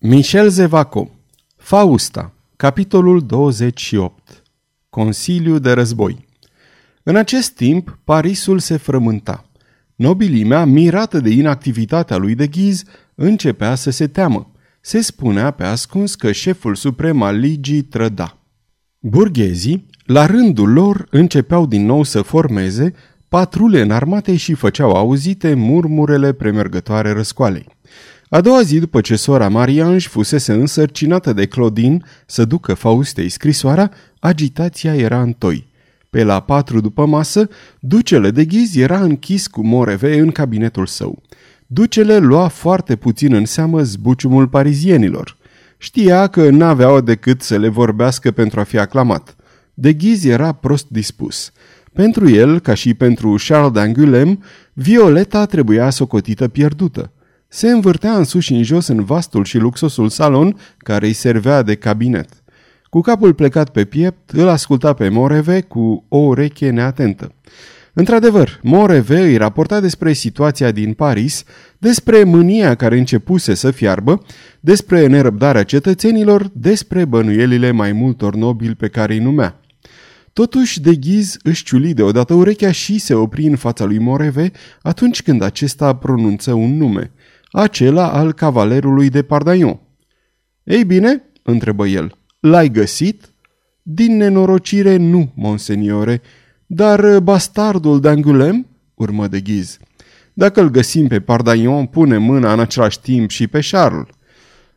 Michel Zevaco Fausta Capitolul 28 Consiliu de război În acest timp, Parisul se frământa. Nobilimea, mirată de inactivitatea lui de ghiz, începea să se teamă. Se spunea pe ascuns că șeful suprem al ligii trăda. Burghezii, la rândul lor, începeau din nou să formeze patrule înarmate și făceau auzite murmurele premergătoare răscoalei. A doua zi după ce sora Mariange fusese însărcinată de Claudine să ducă Faustei scrisoarea, agitația era în toi. Pe la patru după masă, ducele de ghiz era închis cu moreve în cabinetul său. Ducele lua foarte puțin în seamă zbuciumul parizienilor. Știa că n-aveau decât să le vorbească pentru a fi aclamat. De ghiz era prost dispus. Pentru el, ca și pentru Charles d'Angulem, Violeta trebuia socotită pierdută. Se învârtea în sus și în jos în vastul și luxosul salon care îi servea de cabinet. Cu capul plecat pe piept, îl asculta pe Moreve cu o ureche neatentă. Într-adevăr, Moreve îi raporta despre situația din Paris, despre mânia care începuse să fiarbă, despre nerăbdarea cetățenilor, despre bănuielile mai multor nobili pe care îi numea. Totuși, de ghiz își ciuli deodată urechea și se opri în fața lui Moreve atunci când acesta pronunță un nume – acela al cavalerului de Pardaion. Ei bine, întrebă el, l-ai găsit? Din nenorocire nu, monseniore, dar bastardul d'Angulem? urmă de ghiz. Dacă îl găsim pe Pardaion, pune mâna în același timp și pe Charles.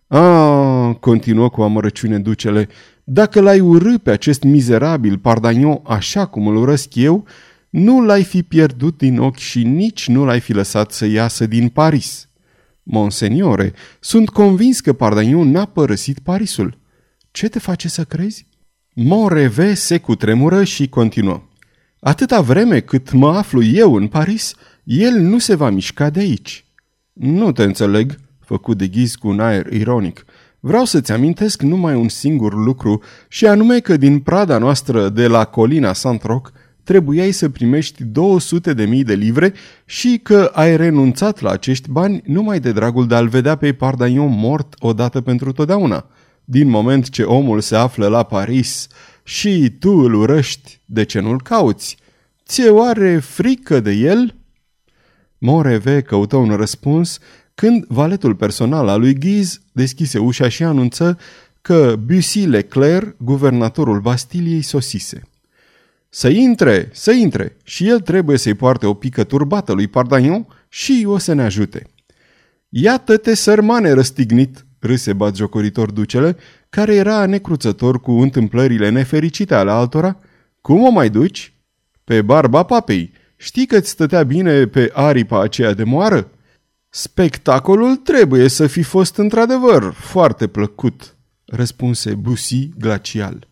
Ah, continuă cu amărăciune ducele, dacă l-ai urâ pe acest mizerabil Pardaion așa cum îl urăsc eu, nu l-ai fi pierdut din ochi și nici nu l-ai fi lăsat să iasă din Paris. Monseniore, sunt convins că Pardagnon n-a părăsit Parisul. Ce te face să crezi? Moreve se cutremură și continuă. Atâta vreme cât mă aflu eu în Paris, el nu se va mișca de aici. Nu te înțeleg, făcut de ghiz cu un aer ironic. Vreau să-ți amintesc numai un singur lucru, și anume că din prada noastră de la colina Saint-Roch trebuiai să primești 200 de mii de livre și că ai renunțat la acești bani numai de dragul de a-l vedea pe Pardagnon mort odată pentru totdeauna. Din moment ce omul se află la Paris și tu îl urăști, de ce nu-l cauți? Ți-e oare frică de el?" Moreve căută un răspuns când valetul personal al lui Ghiz deschise ușa și anunță că Bussy Leclerc, guvernatorul Bastiliei, sosise. Să intre, să intre și el trebuie să-i poarte o pică turbată lui Pardagnon și o să ne ajute. Iată-te, sărmane răstignit, râse batjocoritor ducele, care era necruțător cu întâmplările nefericite ale altora. Cum o mai duci? Pe barba papei. Știi că-ți stătea bine pe aripa aceea de moară? Spectacolul trebuie să fi fost într-adevăr foarte plăcut, răspunse Busi glacial.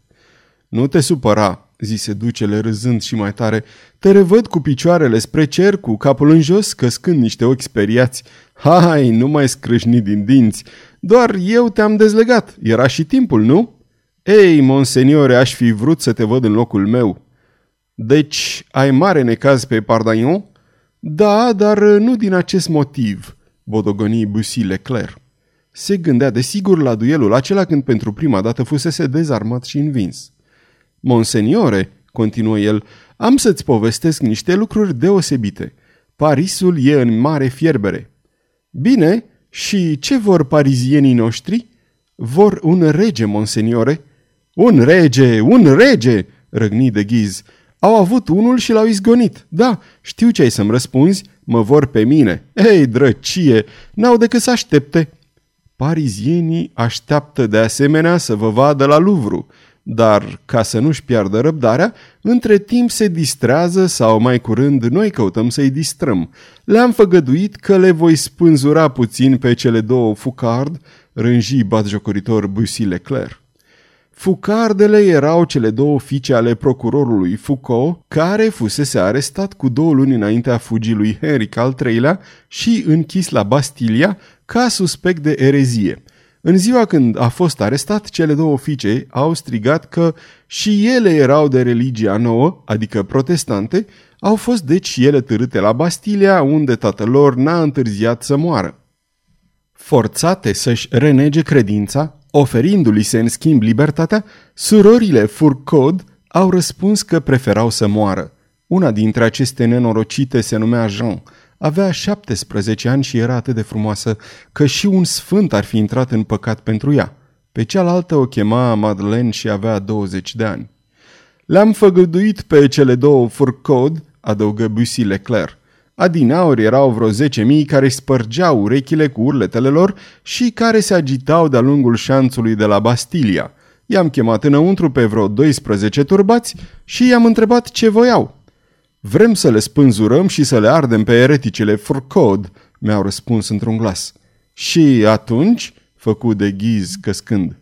Nu te supăra, zise ducele râzând și mai tare. Te revăd cu picioarele spre cer, cu capul în jos, căscând niște ochi speriați. Hai, nu mai scrâșni din dinți, doar eu te-am dezlegat, era și timpul, nu? Ei, monseniore, aș fi vrut să te văd în locul meu. Deci, ai mare necaz pe Pardagnon? Da, dar nu din acest motiv, bodogoni Bussy Leclerc. Se gândea desigur la duelul acela când pentru prima dată fusese dezarmat și învins. Monseniore, continuă el, am să-ți povestesc niște lucruri deosebite. Parisul e în mare fierbere. Bine, și ce vor parizienii noștri? Vor un rege, monseniore. Un rege, un rege, răgni de ghiz. Au avut unul și l-au izgonit. Da, știu ce ai să-mi răspunzi, mă vor pe mine. Ei, drăcie, n-au decât să aștepte. Parizienii așteaptă de asemenea să vă vadă la Louvre dar ca să nu-și piardă răbdarea, între timp se distrează sau mai curând noi căutăm să-i distrăm. Le-am făgăduit că le voi spânzura puțin pe cele două Fucard, rânji batjocoritor Bussy Leclerc. Fucardele erau cele două fiice ale procurorului Foucault, care fusese arestat cu două luni înaintea fugii lui Henric al III-lea și închis la Bastilia ca suspect de erezie – în ziua când a fost arestat, cele două fiice au strigat că și ele erau de religia nouă, adică protestante, au fost deci și ele târâte la Bastilia, unde tatăl lor n-a întârziat să moară. Forțate să-și renege credința, oferindu-li se în schimb libertatea, surorile Furcod au răspuns că preferau să moară. Una dintre aceste nenorocite se numea Jean. Avea 17 ani și era atât de frumoasă că și un sfânt ar fi intrat în păcat pentru ea. Pe cealaltă o chema Madeleine și avea 20 de ani. Le-am făgăduit pe cele două furcod, adăugă Bussy Leclerc. Adineauri erau vreo 10.000 care spărgeau urechile cu urletele lor și care se agitau de-a lungul șanțului de la Bastilia. I-am chemat înăuntru pe vreo 12 turbați și i-am întrebat ce voiau. Vrem să le spânzurăm și să le ardem pe ereticele Furcod, mi-au răspuns într-un glas. Și atunci, făcu de ghiz căscând.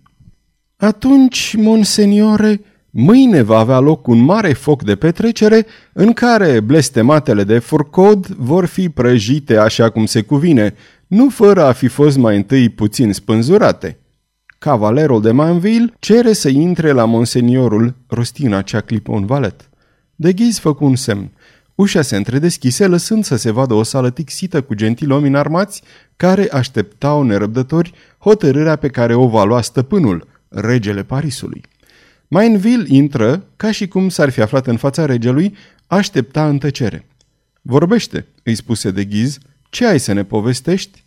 Atunci, monseniore, Mâine va avea loc un mare foc de petrecere în care blestematele de furcod vor fi prăjite așa cum se cuvine, nu fără a fi fost mai întâi puțin spânzurate. Cavalerul de Manville cere să intre la monseniorul, rostina acea clipă un valet. De ghiz făcu un semn. Ușa se întredeschise, lăsând să se vadă o sală tixită cu gentilomi înarmați care așteptau nerăbdători hotărârea pe care o va lua stăpânul, regele Parisului. Mainville intră, ca și cum s-ar fi aflat în fața regelui, aștepta în tăcere. Vorbește, îi spuse de ghiz, ce ai să ne povestești?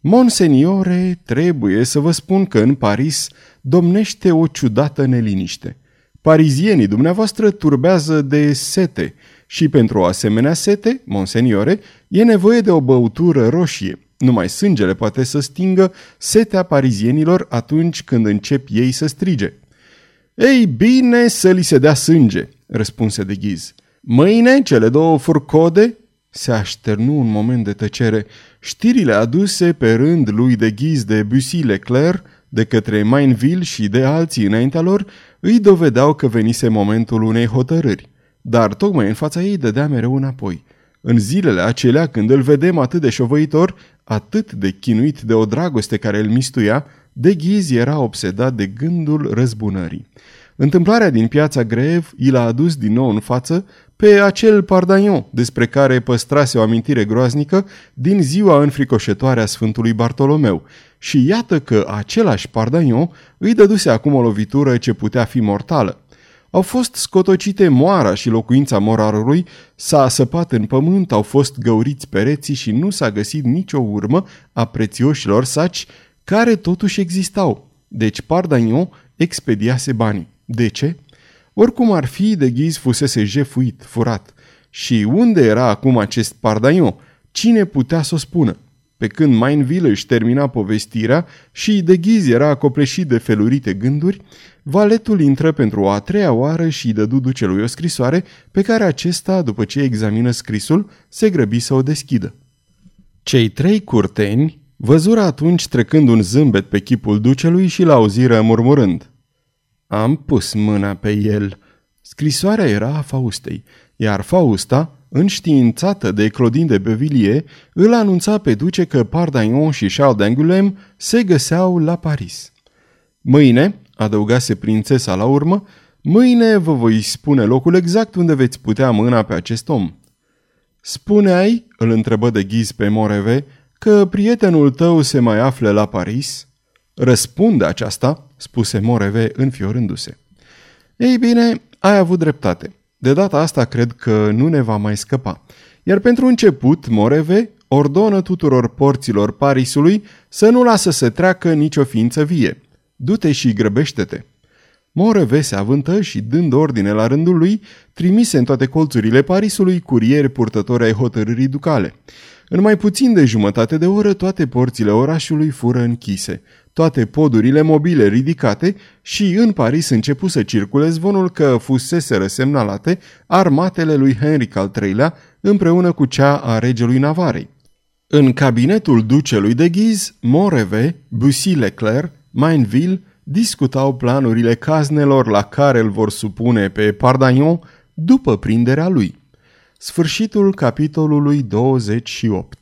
Monseniore, trebuie să vă spun că în Paris domnește o ciudată neliniște. Parizienii dumneavoastră turbează de sete și pentru o asemenea sete, monseniore, e nevoie de o băutură roșie. Numai sângele poate să stingă setea parizienilor atunci când încep ei să strige. Ei bine să li se dea sânge, răspunse de ghiz. Mâine, cele două furcode, se așternu un moment de tăcere. Știrile aduse pe rând lui de ghiz de Bussy Leclerc, de către Mainville și de alții înaintea lor, îi dovedeau că venise momentul unei hotărâri. Dar tocmai în fața ei dădea mereu înapoi. În zilele acelea, când îl vedem atât de șovăitor, atât de chinuit de o dragoste care îl mistuia, de ghiz era obsedat de gândul răzbunării. Întâmplarea din piața Grev i l-a adus din nou în față pe acel Pardagnon despre care păstrase o amintire groaznică din ziua înfricoșătoare a Sfântului Bartolomeu. Și iată că același Pardagnon îi dăduse acum o lovitură ce putea fi mortală. Au fost scotocite moara și locuința morarului, s-a săpat în pământ, au fost găuriți pereții și nu s-a găsit nicio urmă a prețioșilor saci care totuși existau. Deci Pardagnon expediase banii. De ce? Oricum ar fi, de ghiz fusese jefuit, furat. Și unde era acum acest Pardagnon? Cine putea să o spună? Pe când Mainville își termina povestirea și de ghiz era acopleșit de felurite gânduri, valetul intră pentru o a treia oară și dădu ducelui o scrisoare pe care acesta, după ce examină scrisul, se grăbi să o deschidă. Cei trei curteni văzură atunci trecând un zâmbet pe chipul ducelui și l-auziră murmurând – am pus mâna pe el. Scrisoarea era a Faustei, iar Fausta, înștiințată de Claudine de Bevilliers, îl anunța pe duce că Pardagnon și Charles d'Angoulême se găseau la Paris. Mâine, adăugase prințesa la urmă, mâine vă voi spune locul exact unde veți putea mâna pe acest om. Spuneai, îl întrebă de ghiz pe Moreve, că prietenul tău se mai află la Paris? Răspunde aceasta, spuse Moreve înfiorându-se. Ei bine, ai avut dreptate. De data asta cred că nu ne va mai scăpa. Iar pentru început, Moreve ordonă tuturor porților Parisului să nu lasă să treacă nicio ființă vie. Du-te și grăbește-te. Moreve se avântă și, dând ordine la rândul lui, trimise în toate colțurile Parisului curieri purtători ai hotărârii ducale. În mai puțin de jumătate de oră, toate porțile orașului fură închise toate podurile mobile ridicate și în Paris începu să circule zvonul că fusese răsemnalate armatele lui Henric al III-lea împreună cu cea a regelui Navarei. În cabinetul ducelui de Ghiz, Moreve, Bussy Leclerc, Mainville discutau planurile caznelor la care îl vor supune pe Pardagnon după prinderea lui. Sfârșitul capitolului 28